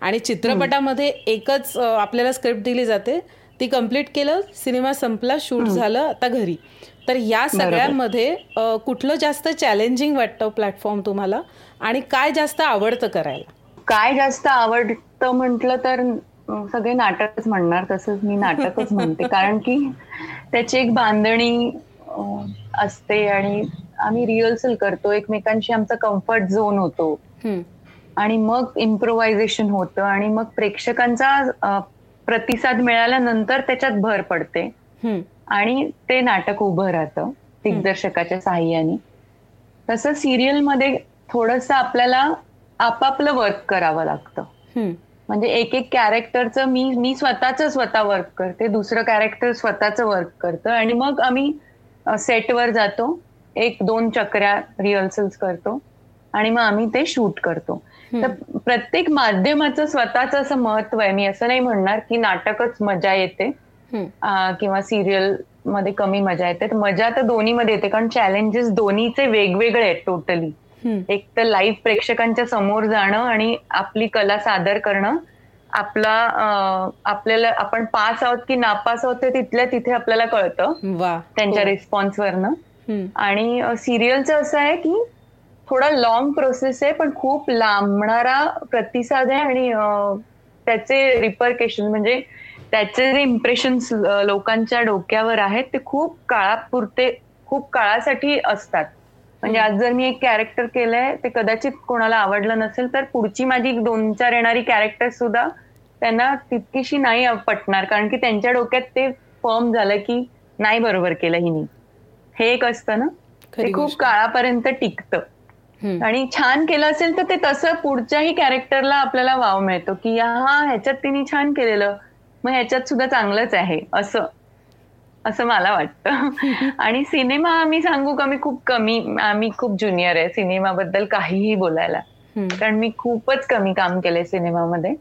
आणि चित्रपटामध्ये एकच आपल्याला स्क्रिप्ट दिली जाते. ती कंप्लीट केलं सिनेमा संपला शूट झालं आता घरी. तर या सगळ्यांमध्ये कुठलं जास्त चॅलेंजिंग वाटतं प्लॅटफॉर्म तुम्हाला? आणि काय जास्त आवडतं करायला? काय जास्त आवडतं म्हटलं तर सगळे नाटकच म्हणणार तसंच मी नाटकच म्हणते. कारण की त्याची एक बांधणी असते आणि आम्ही रिहर्सल करतो. एकमेकांशी आमचा कम्फर्ट झोन होतो. आणि मग इम्प्रोव्हायझेशन होतं आणि मग प्रेक्षकांचा प्रतिसाद मिळाल्यानंतर त्याच्यात भर पडते. आणि ते नाटक उभं राहतं दिग्दर्शकाच्या साह्याने. तसं सिरियलमध्ये थोडस आपल्याला आपापलं वर्क करावं लागतं. म्हणजे एक एक कॅरेक्टरचं मी मी स्वतःच स्वतः वर्क करते दुसरं कॅरेक्टर स्वतःच वर्क करतं आणि मग आम्ही सेटवर जातो एक दोन चक्र्या रिहर्सल्स करतो आणि मग आम्ही ते शूट करतो. तर प्रत्येक माध्यमाचं स्वतःच असं महत्त्व आहे. मी असं नाही म्हणणार की नाटकच मजा येते. किंवा सिरियलमध्ये कमी मजा येते. मजा तर दोन्ही मध्ये येते कारण चॅलेंजेस दोन्हीचे वेगवेगळे आहेत टोटली एक तर लाईव्ह प्रेक्षकांच्या समोर जाणं आणि आपली कला सादर करणं. आपला आपल्याला आपण पास आहोत की नापास आहोत ते तिथल्या तिथे आपल्याला कळतं. त्यांच्या रिस्पॉन्सवरनं हो. आणि सिरियलचं असं आहे की थोडा लॉंग प्रोसेस आहे पण खूप लांबणारा प्रतिसाद आहे आणि त्याचे रिपरकेशन म्हणजे त्याचे जे इम्प्रेशन लोकांच्या डोक्यावर आहेत ते खूप काळापुरते खूप काळासाठी असतात. म्हणजे आज जर मी एक कॅरेक्टर केलंय ते कदाचित कोणाला आवडलं नसेल तर पुढची माझी दोन चार येणारी कॅरेक्टर सुद्धा त्यांना तितकीशी नाही पटणार. कारण की त्यांच्या डोक्यात ते फॉर्म झालं की नाही बरोबर केलं हिनी. हे एक असतं ना? ते खूप काळापर्यंत टिकतं. आणि छान केलं असेल तर ते तसं पुढच्याही कॅरेक्टरला आपल्याला वाव मिळतो की हा ह्याच्यात तिने छान केलेलं मग ह्याच्यात सुद्धा चांगलंच आहे असं. असं मला वाटतं. आणि सिनेमा आम्ही सांगू का मी खूप कमी आम्ही खूप ज्युनियर आहे सिनेमाबद्दल काहीही बोलायला. कारण मी खूपच कमी काम केलंय सिनेमामध्ये.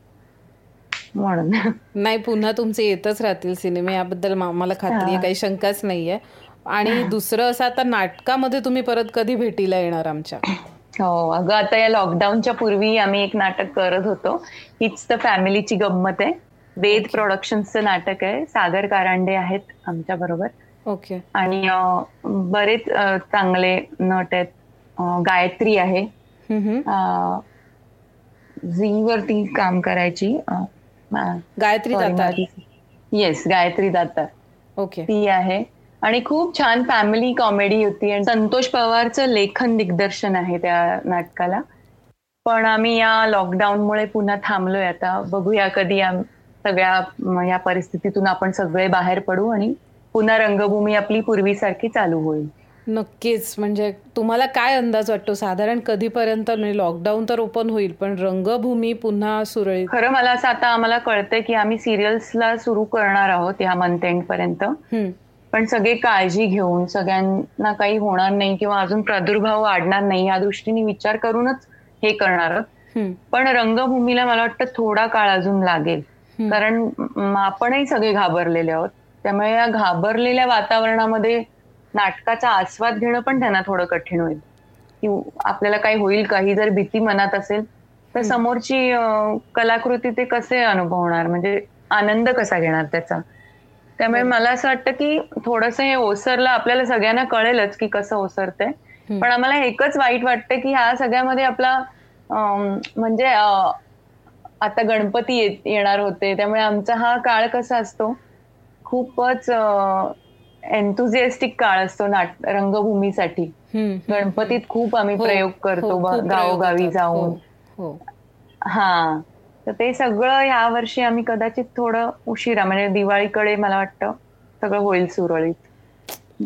म्हणून. नाही पुन्हा तुमचे येतच राहतील सिनेमे याबद्दल मला खात्री आहे काही शंकाच नाहीये. आणि दुसरं असं आता नाटकामध्ये तुम्ही परत कधी भेटीला येणार आमच्या? हो अगं आता या लॉकडाऊनच्या पूर्वी आम्ही एक नाटक करत होतो. हीच तर फॅमिलीची गंमत आहे. वेद प्रोडक्शनचं नाटक आहे. सागर कारंडे आहेत आमच्या बरोबर. ओके आणि बरेच चांगले नट आहेत. गायत्री आहे. झी वरती काम करायची. गायत्री येस गायत्री दातार. ओके ती आहे. आणि खूप छान फॅमिली कॉमेडी होती. आणि संतोष पवारचं लेखन दिग्दर्शन आहे त्या नाटकाला. पण आम्ही या लॉकडाऊनमुळे पुन्हा थांबलोय. आता बघूया कधी सगळ्या या परिस्थितीतून आपण सगळे बाहेर पडू आणि पुन्हा रंगभूमी आपली पूर्वीसारखी चालू होईल. नक्कीच. म्हणजे तुम्हाला काय अंदाज वाटतो? साधारण कधीपर्यंत म्हणजे लॉकडाऊन तर ओपन होईल पण रंगभूमी पुन्हा सुरळीत? खरं मला असं आता आम्हाला कळतंय की आम्ही सिरियल्सला सुरू करणार आहोत या मंथ एंड पर्यंत. पण सगळे काळजी घेऊन सगळ्यांना काही होणार नाही किंवा अजून प्रादुर्भाव वाढणार नाही या दृष्टीने विचार करूनच हे करणार आहोत. पण रंगभूमीला मला वाटतं थोडा काळ अजून लागेल. कारण आपणही सगळे घाबरलेले आहोत. त्यामुळे या घाबरलेल्या वातावरणामध्ये नाटकाचा आस्वाद घेणं पण त्यांना थोडं कठीण होईल. की आपल्याला काही होईल काही जर भीती मनात असेल तर समोरची कलाकृती ते कसे अनुभवणार? म्हणजे आनंद कसा घेणार त्याचा? त्यामुळे मला असं वाटतं की थोडस हे ओसरलं आपल्याला सगळ्यांना कळेलच की कसं ओसरतंय. पण आम्हाला एकच वाईट वाटतं की ह्या सगळ्यामध्ये आपला म्हणजे आता गणपती येणार होते. त्यामुळे आमचा हा काळ कसा असतो? खूपच एन्थुझिएस्टिक काळ असतो नाट रंगभूमीसाठी. गणपतीत खूप आम्ही हो, प्रयोग करतो हो, गावोगावी जाऊन. हो, हा. तर ते सगळं या वर्षी आम्ही कदाचित थोडं उशिरा म्हणजे दिवाळीकडे मला वाटतं सगळं होईल सुरळीत.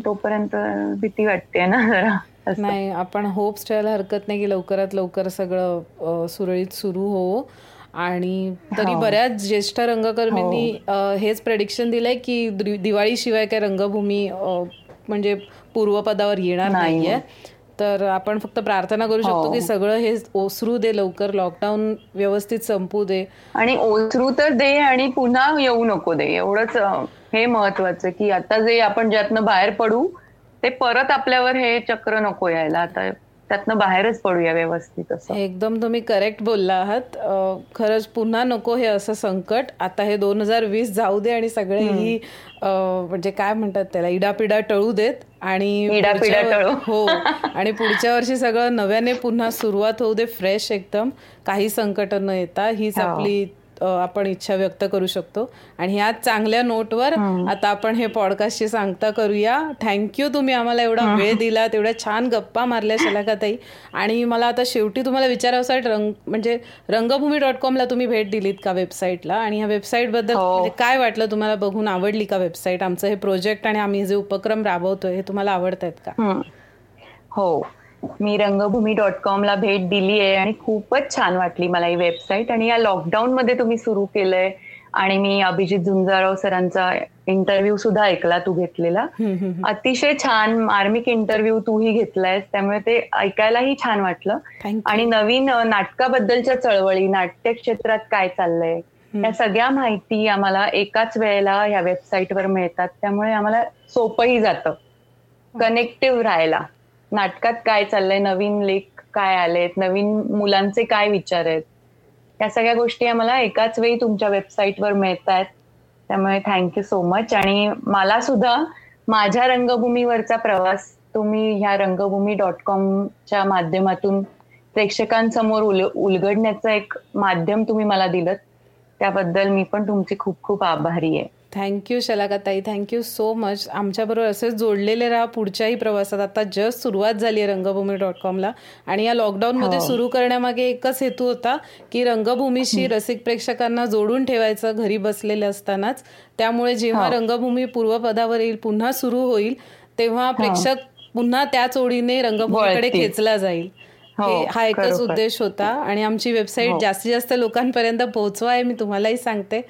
तोपर्यंत भीती वाटते ना जरा. नाही आपण होप्स ठेवायला हरकत नाही की लवकरात लवकर सगळं सुरळीत सुरू हो. आणि तरी हो. बऱ्याच ज्येष्ठ रंगकर्मींनी हो. हेच प्रेडिक्शन दिलंय की दिवाळीशिवाय काय रंगभूमी म्हणजे पूर्वपदावर येणार नाहीये तर आपण फक्त प्रार्थना करू शकतो की हो. सगळं हे ओसरू दे लवकर लॉकडाऊन व्यवस्थित संपू दे आणि ओसरू तर दे आणि पुन्हा येऊ नको दे एवढंच हे महत्वाचं की आता जे आपण ज्यातनं बाहेर पडू ते परत आपल्यावर हे चक्र नको यायला आता त्यातनं बाहेरच पडूया व्यवस्थित असं. एकदम तुम्ही करेक्ट बोलला आहात. खरंच पुन्हा नको हे असं संकट. आता हे दोन हजार वीस जाऊ दे आणि सगळे ही म्हणजे काय म्हणतात त्याला इडापिडा टळू देत आणि हो आणि पुढच्या वर्षी सगळं नव्याने पुन्हा सुरुवात होऊ दे फ्रेश एकदम. काही संकट न येता हीच हो. आपली आपण इच्छा व्यक्त करू शकतो. आणि ह्या चांगल्या नोटवर आता आपण हे पॉडकास्टची सांगता करूया. थँक्यू तुम्ही आम्हाला एवढा वेळ दिला तेवढ्या छान गप्पा मारल्या शलाकाताई. आणि मला आता शेवटी तुम्हाला विचारावं रंग म्हणजे रंगभूमी डॉट कॉमला तुम्ही भेट दिलीत का वेबसाईटला आणि ह्या वेबसाईटबद्दल हो. म्हणजे काय वाटलं तुम्हाला बघून? आवडली का वेबसाईट आमचं हे प्रोजेक्ट आणि आम्ही जे उपक्रम राबवतोय हे तुम्हाला आवडत आहेत का हो. मी रंगभूमी डॉट कॉमला भेट दिली आहे आणि खूपच छान वाटली मला ही वेबसाईट आणि या लॉकडाऊन मध्ये तुम्ही सुरू केलंय आणि मी अभिजित झुंजाराव सरांचा इंटरव्ह्यू सुद्धा ऐकला तू घेतलेला. अतिशय छान मार्मिक इंटरव्ह्यू तूही घेतलायस. त्यामुळे ते ऐकायलाही छान वाटलं. आणि नवीन नाटकाबद्दलच्या चळवळी नाट्य क्षेत्रात काय चाललंय या सगळ्या माहिती आम्हाला एकाच वेळेला ह्या वेबसाईटवर मिळतात. त्यामुळे आम्हाला सोपंही जातं. कनेक्टिव्ह राहायला. नाटकात काय चाललंय? नवीन लेख काय आलेत? नवीन मुलांचे काय विचार आहेत? या सगळ्या गोष्टी आम्हाला एकाच वेळी तुमच्या वेबसाईटवर मिळत आहेत त्यामुळे थँक्यू सो मच आणि मला सुद्धा माझ्या रंगभूमीवरचा प्रवास तुम्ही ह्या रंगभूमी डॉट कॉमच्या माध्यमातून प्रेक्षकांसमोर उल उलगडण्याचं एक माध्यम तुम्ही मला दिलं त्याबद्दल मी पण तुमची खूप खूप आभारी आहे. थँक्यू ताई थँक्यू सो मच आमच्याबरोबर असेच जोडलेले राहा पुढच्याही प्रवासात. आता जस्ट सुरुवात झाली आहे रंगभूमी डॉट कॉमला आणि या लॉकडाऊनमध्ये हो. सुरू करण्यामागे एकच हेतू होता की रंगभूमीशी रसिक प्रेक्षकांना जोडून ठेवायचं घरी बसलेले असतानाच. त्यामुळे जेव्हा हो. रंगभूमी पूर्वपदावर येईल पुन्हा सुरू होईल तेव्हा हो. प्रेक्षक पुन्हा त्याच ओढीने रंगभूमीकडे खेचला जाईल. हा एकच उद्देश होता. आणि आमची वेबसाईट जास्तीत जास्त लोकांपर्यंत पोहोचवा आहे मी तुम्हालाही सांगते.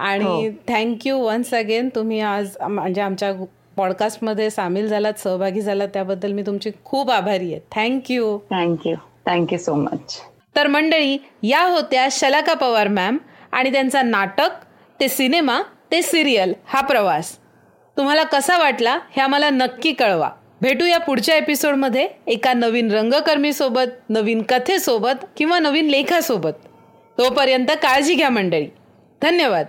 आणि थँक्यू वन्स अगेन तुम्ही आज म्हणजे आमच्या पॉडकास्टमध्ये सामील झालात सहभागी झालात त्याबद्दल मी तुमची खूप आभारी आहे. Thank you thank you thank you so much तर मंडळी या होत्या शलाका पवार मॅम आणि त्यांचा नाटक ते सिनेमा ते सिरियल हा प्रवास. तुम्हाला कसा वाटला हे आम्हाला नक्की कळवा. भेटूया पुढच्या एपिसोडमध्ये एका नवीन रंगकर्मीसोबत नवीन कथेसोबत किंवा नवीन लेखासोबत. तोपर्यंत काळजी घ्या मंडळी. धन्यवाद.